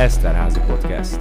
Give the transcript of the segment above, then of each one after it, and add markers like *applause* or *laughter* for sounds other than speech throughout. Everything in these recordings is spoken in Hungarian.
Eszterházi Podcast.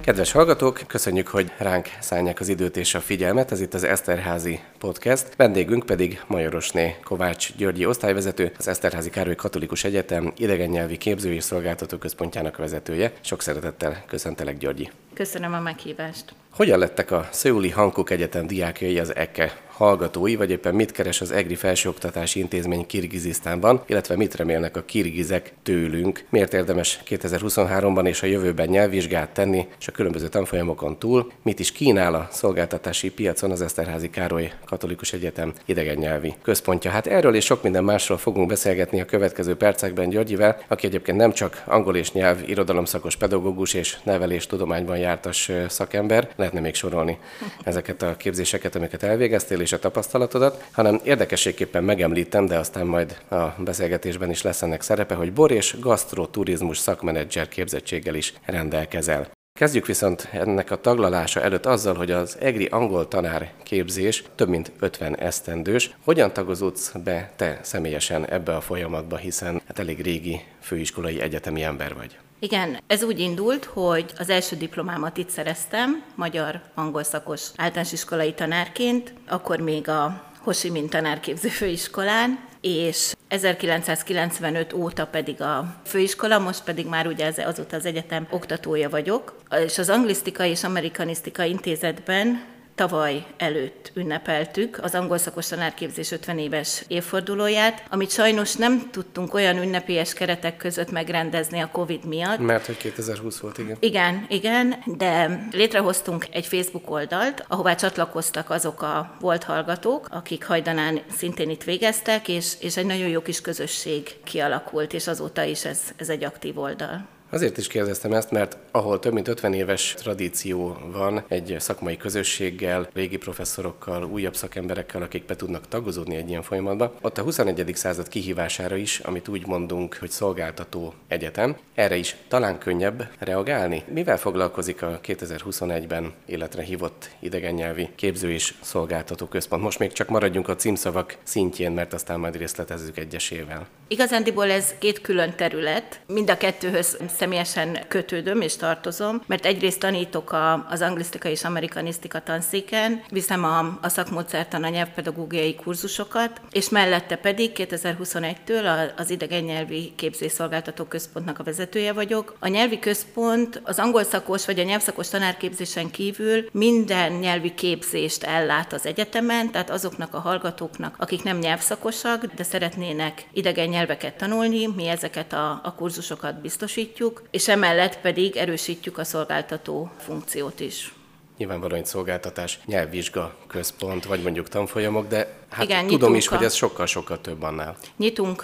Kedves hallgatók, köszönjük, hogy ránk szállják az időt és a figyelmet. Ez itt az Eszterházi Podcast. Vendégünk pedig Majorosné Kovács Györgyi osztályvezető, az Eszterházi Károly Katolikus Egyetem idegennyelvi képző és szolgáltató központjának vezetője. Sok szeretettel köszöntelek, Györgyi. Köszönöm a meghívást. Hogyan lettek a Szöuli Hankuk Egyetem diákjai az EKE hallgatói, vagy éppen mit keres az EGRI Felsőoktatási Intézmény Kirgizisztánban, illetve mit remélnek a kirgizek tőlünk? Miért érdemes 2023-ban és a jövőben nyelvvizsgát tenni, és a különböző tanfolyamokon túl? Mit is kínál a szolgáltatási piacon az Eszterházi Károly Katolikus Egyetem idegennyelvi központja? Hát erről és sok minden másról fogunk beszélgetni a következő percekben Györgyivel, aki egyébként nem csak angol és nyelv, irodalomszakos pedagógus és nevelés tudományban jártas szakember, lehetne még sorolni ezeket a képzéseket, amiket elvégeztél, és a tapasztalatodat, hanem érdekességképpen megemlítem, de aztán majd a beszélgetésben is lesz ennek szerepe, hogy bor és gasztroturizmus szakmenedzser képzettséggel is rendelkezel. Kezdjük viszont ennek a taglalása előtt azzal, hogy az EGRI angol tanár képzés több mint 50 esztendős. Hogyan tagozódsz be te személyesen ebbe a folyamatba, hiszen hát elég régi főiskolai egyetemi ember vagy? Igen, ez úgy indult, hogy az első diplomámat itt szereztem, magyar-angol szakos általános iskolai tanárként, akkor még a Hosi Min tanárképző főiskolán, és 1995 óta pedig a főiskola, most pedig már ugye azóta az egyetem oktatója vagyok, és az Anglisztika és Amerikanisztika Intézetben tavaly előtt ünnepeltük az angol szakos tanárképzés 50 éves évfordulóját, amit sajnos nem tudtunk olyan ünnepélyes keretek között megrendezni a Covid miatt. Mert hogy 2020 volt, igen. Igen, igen, de létrehoztunk egy Facebook oldalt, ahová csatlakoztak azok a volt hallgatók, akik hajdanán szintén itt végeztek, és, és egy nagyon jó kis közösség kialakult, és azóta is ez, ez egy aktív oldal. Azért is kérdeztem ezt, mert ahol több mint 50 éves tradíció van egy szakmai közösséggel, régi professzorokkal, újabb szakemberekkel, akik be tudnak tagozódni egy ilyen folyamatba, ott a 21. század kihívására is, amit úgy mondunk, hogy szolgáltató egyetem, erre is talán könnyebb reagálni. Mivel foglalkozik a 2021-ben életre hívott idegennyelvi képző és szolgáltató központ? Most még csak maradjunk a címszavak szintjén, mert aztán majd részletezzük egyesével. Igazándiból ez két külön terület, mind a kettőhöz személyesen kötődöm és tartozom, mert egyrészt tanítok a, az anglisztika és amerikanisztika tanszéken, viszem a, a szakmódszertan a nyelvpedagógiai kurzusokat, és mellette pedig 2021-től az idegen nyelvi képzésszolgáltató központnak a vezetője vagyok. A nyelvi központ az angol szakos vagy a nyelvszakos tanárképzésen kívül minden nyelvi képzést ellát az egyetemen, tehát azoknak a hallgatóknak, akik nem nyelvszakosak, de szeretnének idegen nyelveket tanulni, mi ezeket a, a kurzusokat biztosítjuk, és emellett pedig erősítjük a szolgáltató funkciót is. Nyilvánvalóan egy szolgáltatás nyelvvizsga központ, vagy mondjuk tanfolyamok, de hát Igen, tudom is, a... hogy ez sokkal-sokkal több annál. Nyitunk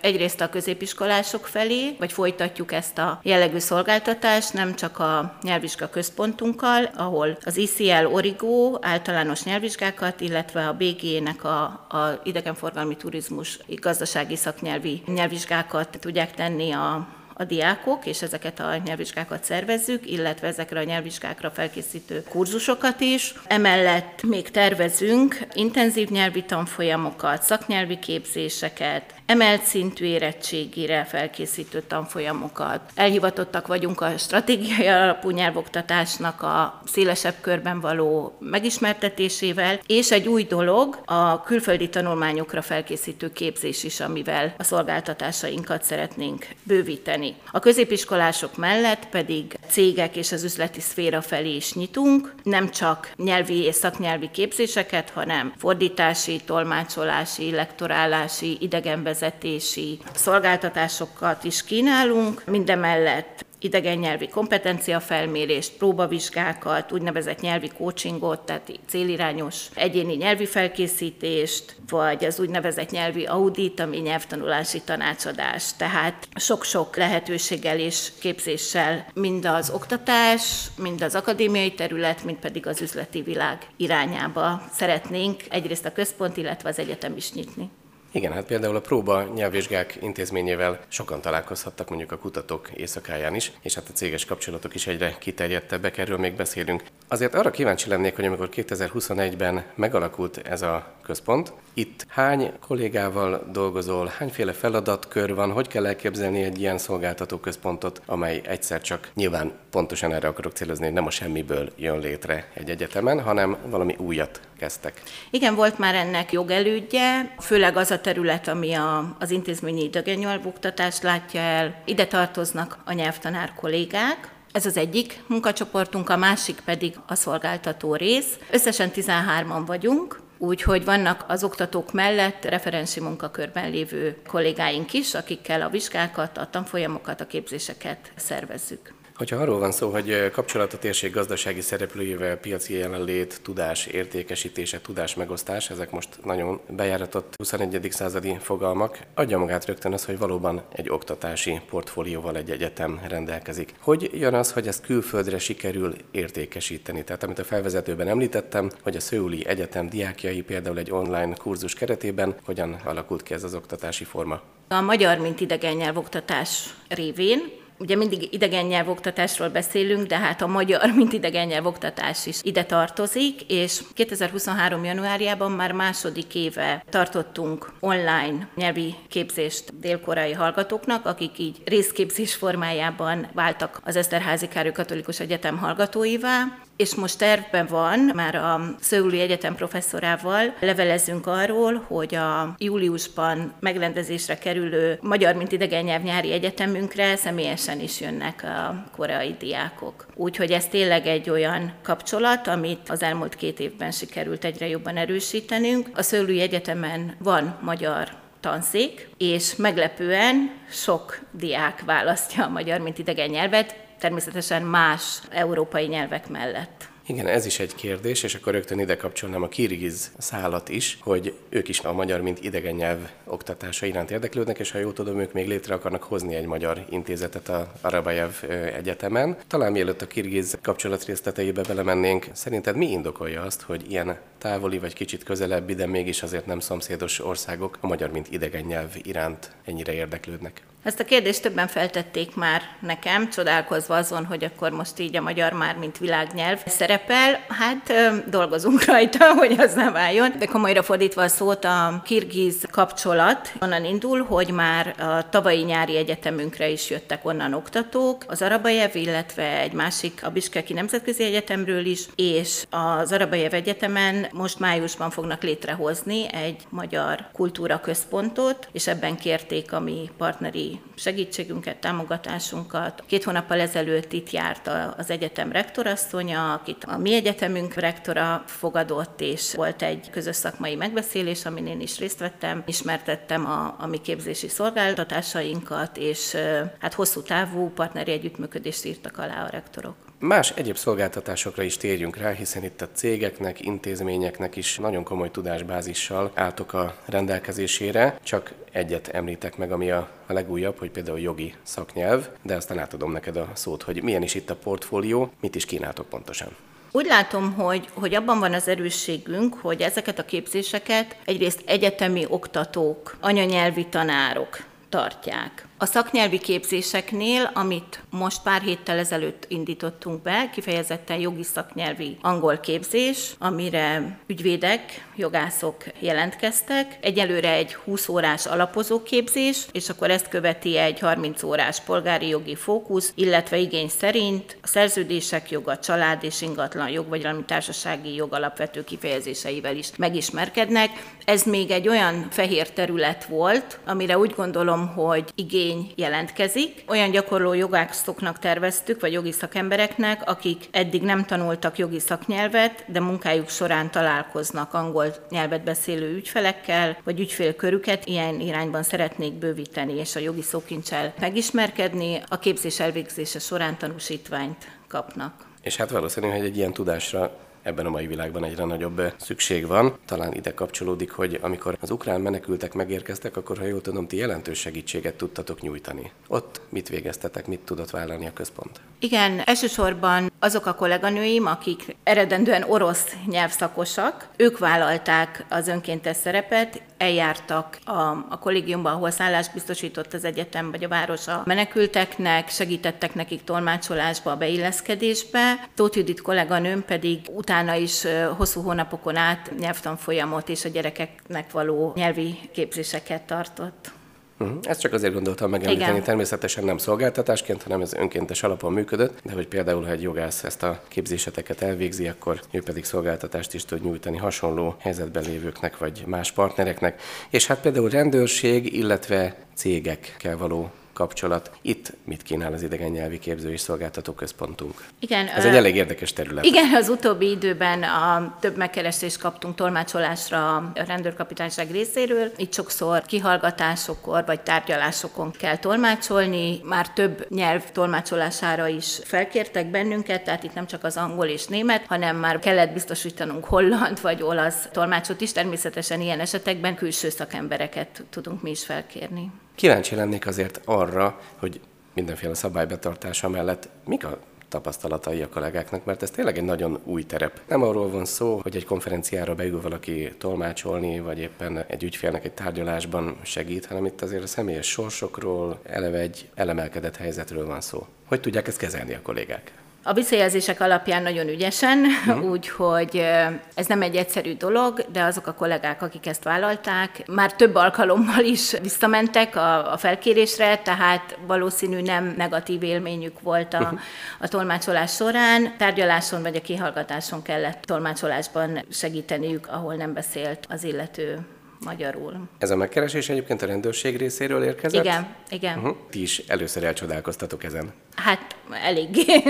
egyrészt a középiskolások felé, vagy folytatjuk ezt a jellegű szolgáltatást, nem csak a nyelvvizsga központunkkal, ahol az ICL Origo általános nyelvvizsgákat, illetve a BG-nek a, a idegenforgalmi turizmus gazdasági szaknyelvi nyelvvizsgákat tudják tenni a a diákok, és ezeket a nyelvvizsgákat szervezzük, illetve ezekre a nyelvvizsgákra felkészítő kurzusokat is. Emellett még tervezünk intenzív nyelvi tanfolyamokat, szaknyelvi képzéseket, emelt szintű érettségére felkészítő tanfolyamokat. Elhivatottak vagyunk a stratégiai alapú nyelvoktatásnak a szélesebb körben való megismertetésével, és egy új dolog a külföldi tanulmányokra felkészítő képzés is, amivel a szolgáltatásainkat szeretnénk bővíteni. A középiskolások mellett pedig cégek és az üzleti szféra felé is nyitunk, nem csak nyelvi és szaknyelvi képzéseket, hanem fordítási, tolmácsolási, lektorálási, idegenvezetési, vezetési szolgáltatásokat is kínálunk, mindemellett idegen nyelvi kompetenciafelmérést, próbavizsgákat, úgynevezett nyelvi coachingot, tehát célirányos egyéni nyelvi felkészítést, vagy az úgynevezett nyelvi audit, ami nyelvtanulási tanácsadás. Tehát sok-sok lehetőséggel és képzéssel mind az oktatás, mind az akadémiai terület, mind pedig az üzleti világ irányába szeretnénk egyrészt a központ, illetve az egyetem is nyitni. Igen, hát például a próba nyelvvizsgák intézményével sokan találkozhattak mondjuk a kutatók éjszakáján is, és hát a céges kapcsolatok is egyre kiterjedtebbek, erről még beszélünk. Azért arra kíváncsi lennék, hogy amikor 2021-ben megalakult ez a központ, itt hány kollégával dolgozol, hányféle feladatkör van, hogy kell elképzelni egy ilyen szolgáltató központot, amely egyszer csak nyilván pontosan erre akarok célozni, hogy nem a semmiből jön létre egy egyetemen, hanem valami újat kezdtek. Igen, volt már ennek jogelődje, főleg az a terület, ami a, az intézményi idegennyelvoktatást látja el. Ide tartoznak a nyelvtanár kollégák, ez az egyik munkacsoportunk, a másik pedig a szolgáltató rész. Összesen 13-an vagyunk, Úgyhogy vannak az oktatók mellett referensi munkakörben lévő kollégáink is, akikkel a vizsgákat, a tanfolyamokat, a képzéseket szervezzük. Hogyha arról van szó, hogy kapcsolat a térség gazdasági szereplőjével, piaci jelenlét, tudás értékesítése, tudás megosztás, ezek most nagyon bejáratott 21. századi fogalmak, adja magát rögtön az, hogy valóban egy oktatási portfólióval egy egyetem rendelkezik. Hogy jön az, hogy ezt külföldre sikerül értékesíteni? Tehát amit a felvezetőben említettem, hogy a Szőuli Egyetem diákjai például egy online kurzus keretében hogyan alakult ki ez az oktatási forma? A magyar, mint idegen nyelvoktatás révén Ugye mindig idegen nyelvoktatásról beszélünk, de hát a magyar, *laughs* mint idegen nyelvoktatás is ide tartozik, és 2023. januárjában már második éve tartottunk online nyelvi képzést délkorai hallgatóknak, akik így részképzés formájában váltak az Eszterházi Károly Katolikus Egyetem hallgatóivá, és most tervben van, már a Szöuli Egyetem professzorával levelezünk arról, hogy a júliusban megrendezésre kerülő Magyar, mint idegen nyelv nyári egyetemünkre személyesen is jönnek a koreai diákok. Úgyhogy ez tényleg egy olyan kapcsolat, amit az elmúlt két évben sikerült egyre jobban erősítenünk. A Szőlői Egyetemen van magyar tanszék, és meglepően sok diák választja a magyar, mint idegen nyelvet, természetesen más európai nyelvek mellett. Igen, ez is egy kérdés, és akkor rögtön ide kapcsolnám a kirgiz szálat is, hogy ők is a magyar, mint idegen nyelv oktatása iránt érdeklődnek, és ha jól tudom, ők még létre akarnak hozni egy magyar intézetet a Arabajev Egyetemen. Talán mielőtt a kirgiz kapcsolat részleteibe belemennénk, szerinted mi indokolja azt, hogy ilyen távoli vagy kicsit közelebbi, de mégis azért nem szomszédos országok a magyar, mint idegen nyelv iránt ennyire érdeklődnek? Ezt a kérdést többen feltették már nekem, csodálkozva azon, hogy akkor most így a magyar már, mint világnyelv szerepel. Hát dolgozunk *laughs* rajta, hogy az nem váljon. De komolyra fordítva a szót, a kirgiz kapcsolat onnan indul, hogy már a tavalyi nyári egyetemünkre is jöttek onnan oktatók, az Arabajev, illetve egy másik a Biskeki Nemzetközi Egyetemről is, és az Arabajev Egyetemen most májusban fognak létrehozni egy magyar kultúra központot, és ebben kérték a mi partneri segítségünket, támogatásunkat. Két hónappal ezelőtt itt járt az egyetem rektorasszonya, akit a mi egyetemünk rektora fogadott, és volt egy közös szakmai megbeszélés, amin én is részt vettem, ismertettem a, a mi képzési szolgáltatásainkat, és hát hosszú távú partneri együttműködést írtak alá a rektorok. Más egyéb szolgáltatásokra is térjünk rá, hiszen itt a cégeknek, intézményeknek is nagyon komoly tudásbázissal álltok a rendelkezésére. Csak egyet említek meg, ami a, legújabb, hogy például jogi szaknyelv, de aztán átadom neked a szót, hogy milyen is itt a portfólió, mit is kínáltok pontosan. Úgy látom, hogy, hogy abban van az erősségünk, hogy ezeket a képzéseket egyrészt egyetemi oktatók, anyanyelvi tanárok tartják. A szaknyelvi képzéseknél, amit most pár héttel ezelőtt indítottunk be, kifejezetten jogi szaknyelvi angol képzés, amire ügyvédek, jogászok jelentkeztek. Egyelőre egy 20 órás alapozó képzés, és akkor ezt követi egy 30 órás polgári jogi fókusz, illetve igény szerint a szerződések joga, család és ingatlan jog, vagy valami társasági jog alapvető kifejezéseivel is megismerkednek. Ez még egy olyan fehér terület volt, amire úgy gondolom, hogy igény jelentkezik. Olyan gyakorló jogászoknak terveztük, vagy jogi szakembereknek, akik eddig nem tanultak jogi szaknyelvet, de munkájuk során találkoznak angol nyelvet beszélő ügyfelekkel, vagy ügyfélkörüket ilyen irányban szeretnék bővíteni, és a jogi szókincsel megismerkedni, a képzés elvégzése során tanúsítványt kapnak. És hát valószínű, hogy egy ilyen tudásra ebben a mai világban egyre nagyobb szükség van. Talán ide kapcsolódik, hogy amikor az ukrán menekültek megérkeztek, akkor ha jól tudom, ti jelentős segítséget tudtatok nyújtani. Ott mit végeztetek, mit tudott vállalni a központ? Igen, elsősorban azok a kolléganőim, akik eredendően orosz nyelvszakosak, ők vállalták az önkéntes szerepet, eljártak a, a kollégiumban, ahol szállást biztosított az egyetem vagy a város a menekülteknek, segítettek nekik tolmácsolásba, beilleszkedésbe. Tóth Judit kolléganőm pedig utána is hosszú hónapokon át nyelvtanfolyamot és a gyerekeknek való nyelvi képzéseket tartott. Uh-huh. Ezt csak azért gondoltam megemlíteni, Igen. természetesen nem szolgáltatásként, hanem ez önkéntes alapon működött, de hogy például, ha egy jogász ezt a képzéseteket elvégzi, akkor ő pedig szolgáltatást is tud nyújtani hasonló helyzetben lévőknek vagy más partnereknek. És hát például rendőrség, illetve cégekkel való kapcsolat. Itt mit kínál az idegen nyelvi képző és szolgáltató központunk? Igen. Ez egy elég érdekes terület. Igen, az utóbbi időben a több megkeresést kaptunk tolmácsolásra a rendőrkapitányság részéről. Itt sokszor kihallgatásokor vagy tárgyalásokon kell tolmácsolni. Már több nyelv tolmácsolására is felkértek bennünket, tehát itt nem csak az angol és német, hanem már kellett biztosítanunk holland vagy olasz tolmácsot is. Természetesen ilyen esetekben külső szakembereket tudunk mi is felkérni. Kíváncsi lennék azért arra, hogy mindenféle szabálybetartása mellett mik a tapasztalatai a kollégáknak, mert ez tényleg egy nagyon új terep. Nem arról van szó, hogy egy konferenciára beül valaki tolmácsolni, vagy éppen egy ügyfélnek egy tárgyalásban segít, hanem itt azért a személyes sorsokról, eleve egy elemelkedett helyzetről van szó. Hogy tudják ezt kezelni a kollégák? A visszajelzések alapján nagyon ügyesen, uh-huh. *laughs* úgyhogy ez nem egy egyszerű dolog, de azok a kollégák, akik ezt vállalták, már több alkalommal is visszamentek a, a felkérésre, tehát valószínű nem negatív élményük volt a, uh-huh. a tolmácsolás során. Tárgyaláson vagy a kihallgatáson kellett tolmácsolásban segíteniük, ahol nem beszélt az illető magyarul. Ez a megkeresés egyébként a rendőrség részéről érkezett? Igen, igen. Uh-huh. Ti is először elcsodálkoztatok ezen. Hát eléggé.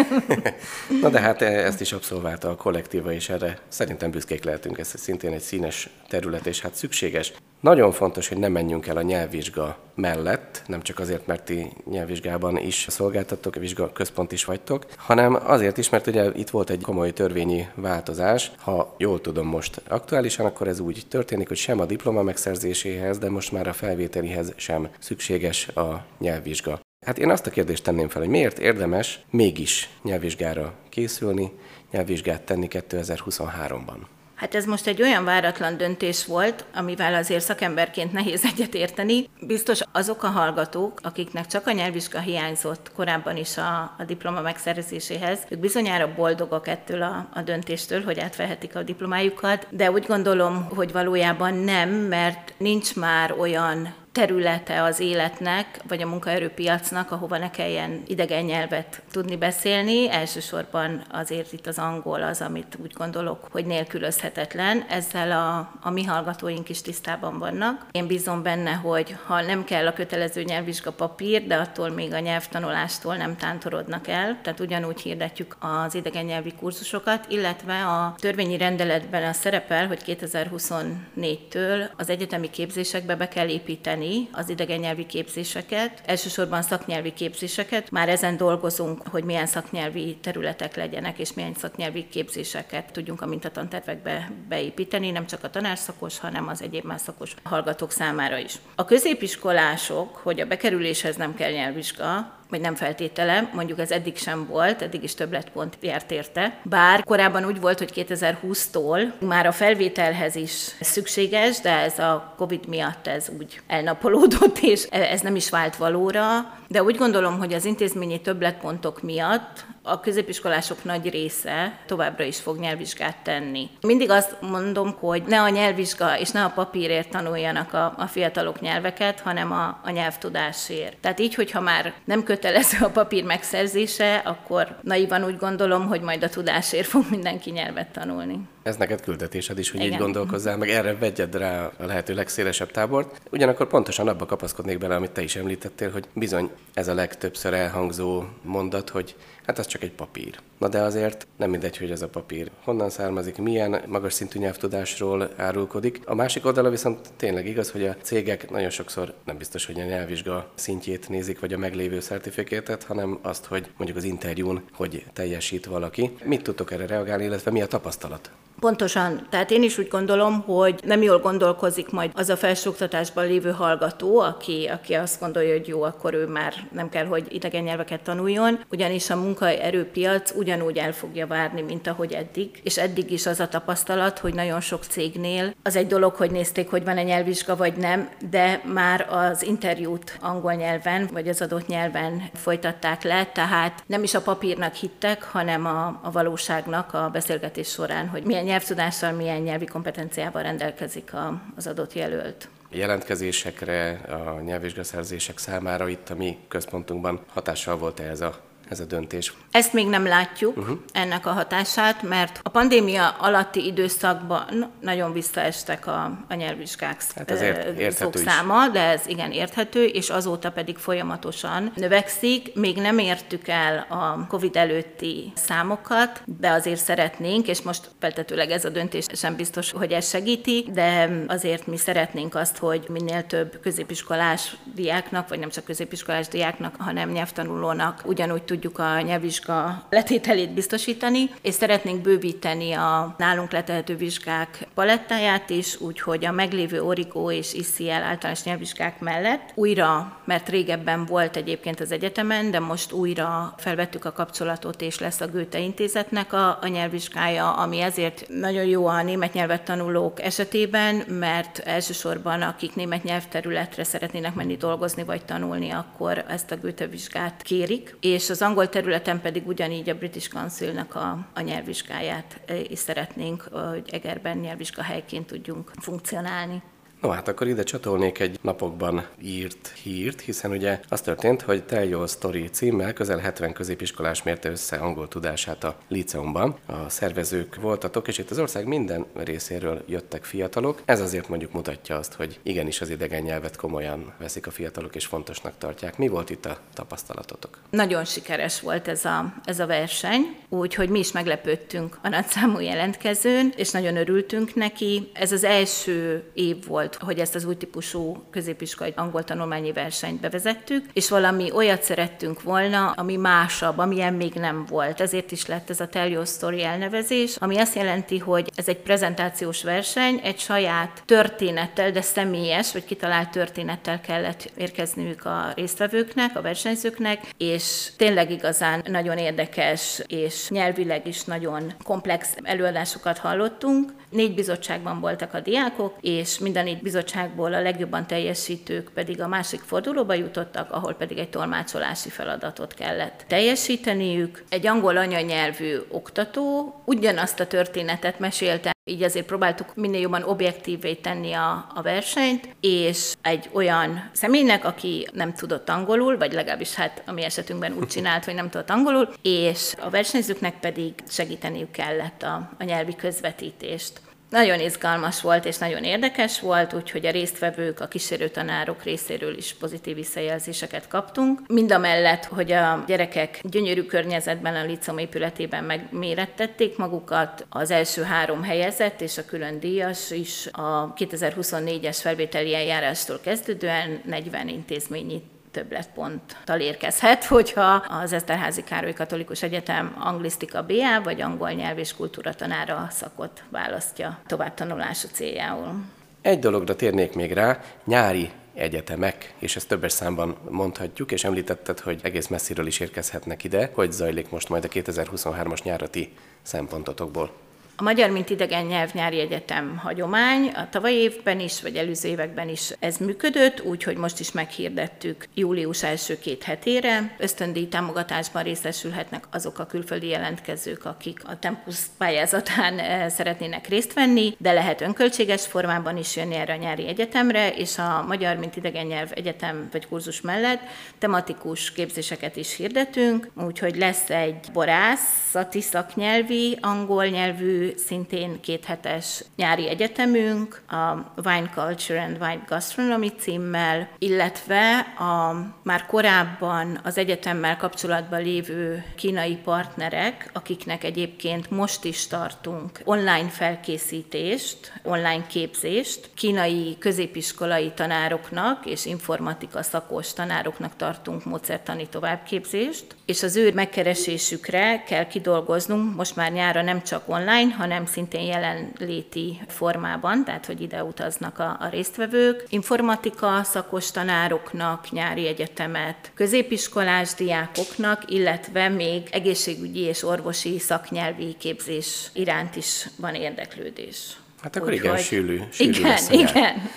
*laughs* Na de hát ezt is abszolválta a kollektíva, és erre szerintem büszkék lehetünk, ez szintén egy színes terület, és hát szükséges. Nagyon fontos, hogy ne menjünk el a nyelvvizsga mellett, nem csak azért, mert ti nyelvvizsgában is szolgáltatok, vizsga központ is vagytok, hanem azért is, mert ugye itt volt egy komoly törvényi változás. Ha jól tudom most aktuálisan, akkor ez úgy történik, hogy sem a diploma megszerzéséhez, de most már a felvételihez sem szükséges a nyelvvizsga. Hát én azt a kérdést tenném fel, hogy miért érdemes mégis nyelvvizsgára készülni, nyelvvizsgát tenni 2023-ban? Hát ez most egy olyan váratlan döntés volt, amivel azért szakemberként nehéz egyet érteni. Biztos azok a hallgatók, akiknek csak a nyelvvizsga hiányzott korábban is a, a diploma megszerzéséhez, ők bizonyára boldogok ettől a, a döntéstől, hogy átvehetik a diplomájukat, de úgy gondolom, hogy valójában nem, mert nincs már olyan területe az életnek, vagy a munkaerőpiacnak, ahova ne kelljen idegen nyelvet tudni beszélni. Elsősorban azért itt az angol az, amit úgy gondolok, hogy nélkülözhetetlen. Ezzel a, a mi hallgatóink is tisztában vannak. Én bízom benne, hogy ha nem kell a kötelező nyelvvizsga papír, de attól még a nyelvtanulástól nem tántorodnak el, tehát ugyanúgy hirdetjük az idegen nyelvi kurzusokat, illetve a törvényi rendeletben a szerepel, hogy 2024-től az egyetemi képzésekbe be kell építeni segíteni az idegen nyelvi képzéseket, elsősorban szaknyelvi képzéseket. Már ezen dolgozunk, hogy milyen szaknyelvi területek legyenek, és milyen szaknyelvi képzéseket tudjunk a mintatantervekbe beépíteni, nem csak a tanárszakos, hanem az egyéb más szakos hallgatók számára is. A középiskolások, hogy a bekerüléshez nem kell nyelvvizsga, vagy nem feltétele, mondjuk ez eddig sem volt, eddig is többletpont járt érte. Bár korábban úgy volt, hogy 2020-tól már a felvételhez is szükséges, de ez a COVID miatt ez úgy elnapolódott, és ez nem is vált valóra. De úgy gondolom, hogy az intézményi többletpontok miatt a középiskolások nagy része továbbra is fog nyelvvizsgát tenni. Mindig azt mondom, hogy ne a nyelvvizsga és ne a papírért tanuljanak a, a fiatalok nyelveket, hanem a, a nyelvtudásért. Tehát így, hogyha már nem kötelező a papír megszerzése, akkor naivan úgy gondolom, hogy majd a tudásért fog mindenki nyelvet tanulni. Ez neked küldetésed is, hogy Igen. így gondolkozzál, meg erre vegyed rá a lehető legszélesebb tábort. Ugyanakkor pontosan abba kapaszkodnék bele, amit te is említettél, hogy bizony ez a legtöbbször elhangzó mondat, hogy hát az csak egy papír. Na de azért nem mindegy, hogy ez a papír honnan származik, milyen magas szintű nyelvtudásról árulkodik. A másik oldala viszont tényleg igaz, hogy a cégek nagyon sokszor nem biztos, hogy a nyelvvizsga szintjét nézik, vagy a meglévő szertifikétet, hanem azt, hogy mondjuk az interjún, hogy teljesít valaki. Mit tudtok erre reagálni, illetve mi a tapasztalat? Pontosan. Tehát én is úgy gondolom, hogy nem jól gondolkozik majd az a felsőoktatásban lévő hallgató, aki, aki azt gondolja, hogy jó, akkor ő már nem kell, hogy idegen nyelveket tanuljon, ugyanis a munkaerőpiac ugyanúgy el fogja várni, mint ahogy eddig. És eddig is az a tapasztalat, hogy nagyon sok cégnél az egy dolog, hogy nézték, hogy van-e nyelvvizsga vagy nem, de már az interjút angol nyelven, vagy az adott nyelven folytatták le, tehát nem is a papírnak hittek, hanem a, a valóságnak a beszélgetés során, hogy milyen nyelvtudással, milyen nyelvi kompetenciával rendelkezik a, az adott jelölt. Jelentkezésekre, a nyelvvizsgaszerzések számára itt a mi központunkban hatással volt ez a ez a döntés? Ezt még nem látjuk, uh-huh. ennek a hatását, mert a pandémia alatti időszakban nagyon visszaestek a, a nyelvvizsgák hát száma, de ez igen érthető, és azóta pedig folyamatosan növekszik. Még nem értük el a COVID előtti számokat, de azért szeretnénk, és most feltetőleg ez a döntés sem biztos, hogy ez segíti, de azért mi szeretnénk azt, hogy minél több középiskolás diáknak, vagy nem csak középiskolás diáknak, hanem nyelvtanulónak ugyanúgy tudjuk a nyelvvizsga letételét biztosítani, és szeretnénk bővíteni a nálunk letehető vizsgák palettáját is, úgyhogy a meglévő Origo és ICL általános nyelvvizsgák mellett újra, mert régebben volt egyébként az egyetemen, de most újra felvettük a kapcsolatot, és lesz a Goethe intézetnek a, a nyelvvizsgája, ami ezért nagyon jó a német nyelvet tanulók esetében, mert elsősorban akik német nyelvterületre szeretnének menni dolgozni vagy tanulni, akkor ezt a Goethe vizsgát kérik, és az angol területen pedig ugyanígy a British Council-nak a, a nyelvvizsgáját is szeretnénk, hogy Egerben nyelvvizsga helyként tudjunk funkcionálni. No hát akkor ide csatolnék egy napokban írt hírt, hiszen ugye az történt, hogy Tell Your Story címmel közel 70 középiskolás mérte össze angol tudását a liceumban. A szervezők voltatok, és itt az ország minden részéről jöttek fiatalok. Ez azért mondjuk mutatja azt, hogy igenis az idegen nyelvet komolyan veszik a fiatalok, és fontosnak tartják. Mi volt itt a tapasztalatotok? Nagyon sikeres volt ez a, ez a verseny, úgyhogy mi is meglepődtünk a nagyszámú jelentkezőn, és nagyon örültünk neki. Ez az első év volt volt, hogy ezt az új típusú középiskolai angol tanulmányi versenyt bevezettük, és valami olyat szerettünk volna, ami másabb, amilyen még nem volt. Ezért is lett ez a Tell Your Story elnevezés, ami azt jelenti, hogy ez egy prezentációs verseny, egy saját történettel, de személyes, vagy kitalált történettel kellett érkezniük a résztvevőknek, a versenyzőknek, és tényleg igazán nagyon érdekes és nyelvileg is nagyon komplex előadásokat hallottunk. Négy bizottságban voltak a diákok, és minden négy bizottságból a legjobban teljesítők pedig a másik fordulóba jutottak, ahol pedig egy tolmácsolási feladatot kellett teljesíteniük. Egy angol anyanyelvű oktató ugyanazt a történetet mesélte így azért próbáltuk minél jobban objektívvé tenni a, a versenyt, és egy olyan személynek, aki nem tudott angolul, vagy legalábbis hát a mi esetünkben úgy csinált, hogy nem tudott angolul, és a versenyzőknek pedig segíteniük kellett a, a nyelvi közvetítést. Nagyon izgalmas volt és nagyon érdekes volt, úgyhogy a résztvevők, a kísérőtanárok részéről is pozitív visszajelzéseket kaptunk. Mind a mellett, hogy a gyerekek gyönyörű környezetben a licom épületében megmérettették magukat, az első három helyezett és a külön díjas is a 2024-es felvételi eljárástól kezdődően 40 intézményi többletponttal érkezhet, hogyha az Eszterházi Károly Katolikus Egyetem anglisztika BA vagy angol nyelv és kultúra tanára szakot választja továbbtanulása céljául. Egy dologra térnék még rá, nyári egyetemek, és ezt többes számban mondhatjuk, és említetted, hogy egész messziről is érkezhetnek ide. Hogy zajlik most majd a 2023-as nyárati szempontotokból? A Magyar, mint idegen nyelv nyári egyetem hagyomány, a tavalyi évben is, vagy előző években is ez működött, úgyhogy most is meghirdettük július első két hetére. Ösztöndíj támogatásban részesülhetnek azok a külföldi jelentkezők, akik a Tempus pályázatán eh, szeretnének részt venni, de lehet önköltséges formában is jönni erre a nyári egyetemre, és a Magyar, mint idegen nyelv egyetem vagy kurzus mellett tematikus képzéseket is hirdetünk, úgyhogy lesz egy borászati szaknyelvi, angol nyelvű szintén kéthetes nyári egyetemünk, a Wine Culture and Wine Gastronomy címmel, illetve a már korábban az egyetemmel kapcsolatban lévő kínai partnerek, akiknek egyébként most is tartunk online felkészítést, online képzést, kínai középiskolai tanároknak és informatika szakos tanároknak tartunk módszertani továbbképzést, és az ő megkeresésükre kell kidolgoznunk most már nyára nem csak online, hanem szintén jelenléti formában, tehát hogy ide utaznak a, a résztvevők. Informatika szakos tanároknak, nyári egyetemet, középiskolás diákoknak, illetve még egészségügyi és orvosi szaknyelvi képzés iránt is van érdeklődés. Hát akkor Úgy igen, hogy... sűlű, sűrű Igen, lesz igen.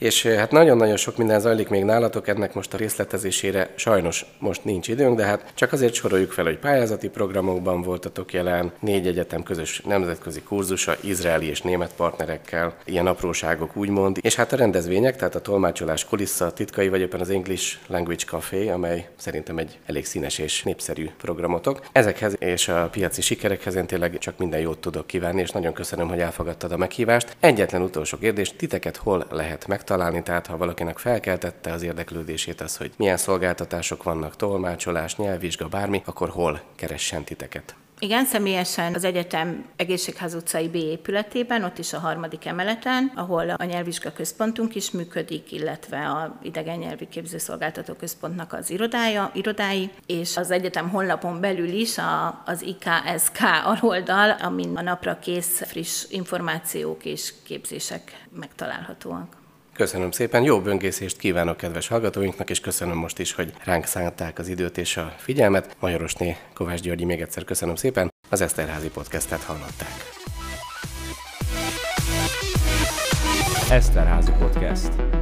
És eh, hát nagyon-nagyon sok minden zajlik még nálatok, ennek most a részletezésére sajnos most nincs időnk, de hát csak azért soroljuk fel, hogy pályázati programokban voltatok jelen, négy egyetem közös nemzetközi kurzusa, izraeli és német partnerekkel, ilyen apróságok úgymond, és hát a rendezvények, tehát a tolmácsolás kulissza, titkai, vagy éppen az English Language Café, amely szerintem egy elég színes és népszerű programotok. Ezekhez és a piaci sikerekhez én tényleg csak minden jót tudok kívánni, és nagyon köszönöm, hogy elfogadtad a meghívást. Egyetlen utolsó kérdés, titeket hol lehet meg találni, tehát ha valakinek felkeltette az érdeklődését az, hogy milyen szolgáltatások vannak, tolmácsolás, nyelvvizsga, bármi, akkor hol keressen titeket? Igen, személyesen az egyetem egészségház utcai B épületében, ott is a harmadik emeleten, ahol a nyelvvizsga központunk is működik, illetve a idegen nyelvi képzőszolgáltató központnak az irodája, irodái, és az egyetem honlapon belül is a, az IKSK aloldal, amin a napra kész friss információk és képzések megtalálhatóak. Köszönöm szépen, jó böngészést kívánok kedves hallgatóinknak, és köszönöm most is, hogy ránk szánták az időt és a figyelmet. Majorosné Kovács Györgyi még egyszer köszönöm szépen, az Eszterházi podcastet hallották. Eszterházi podcast.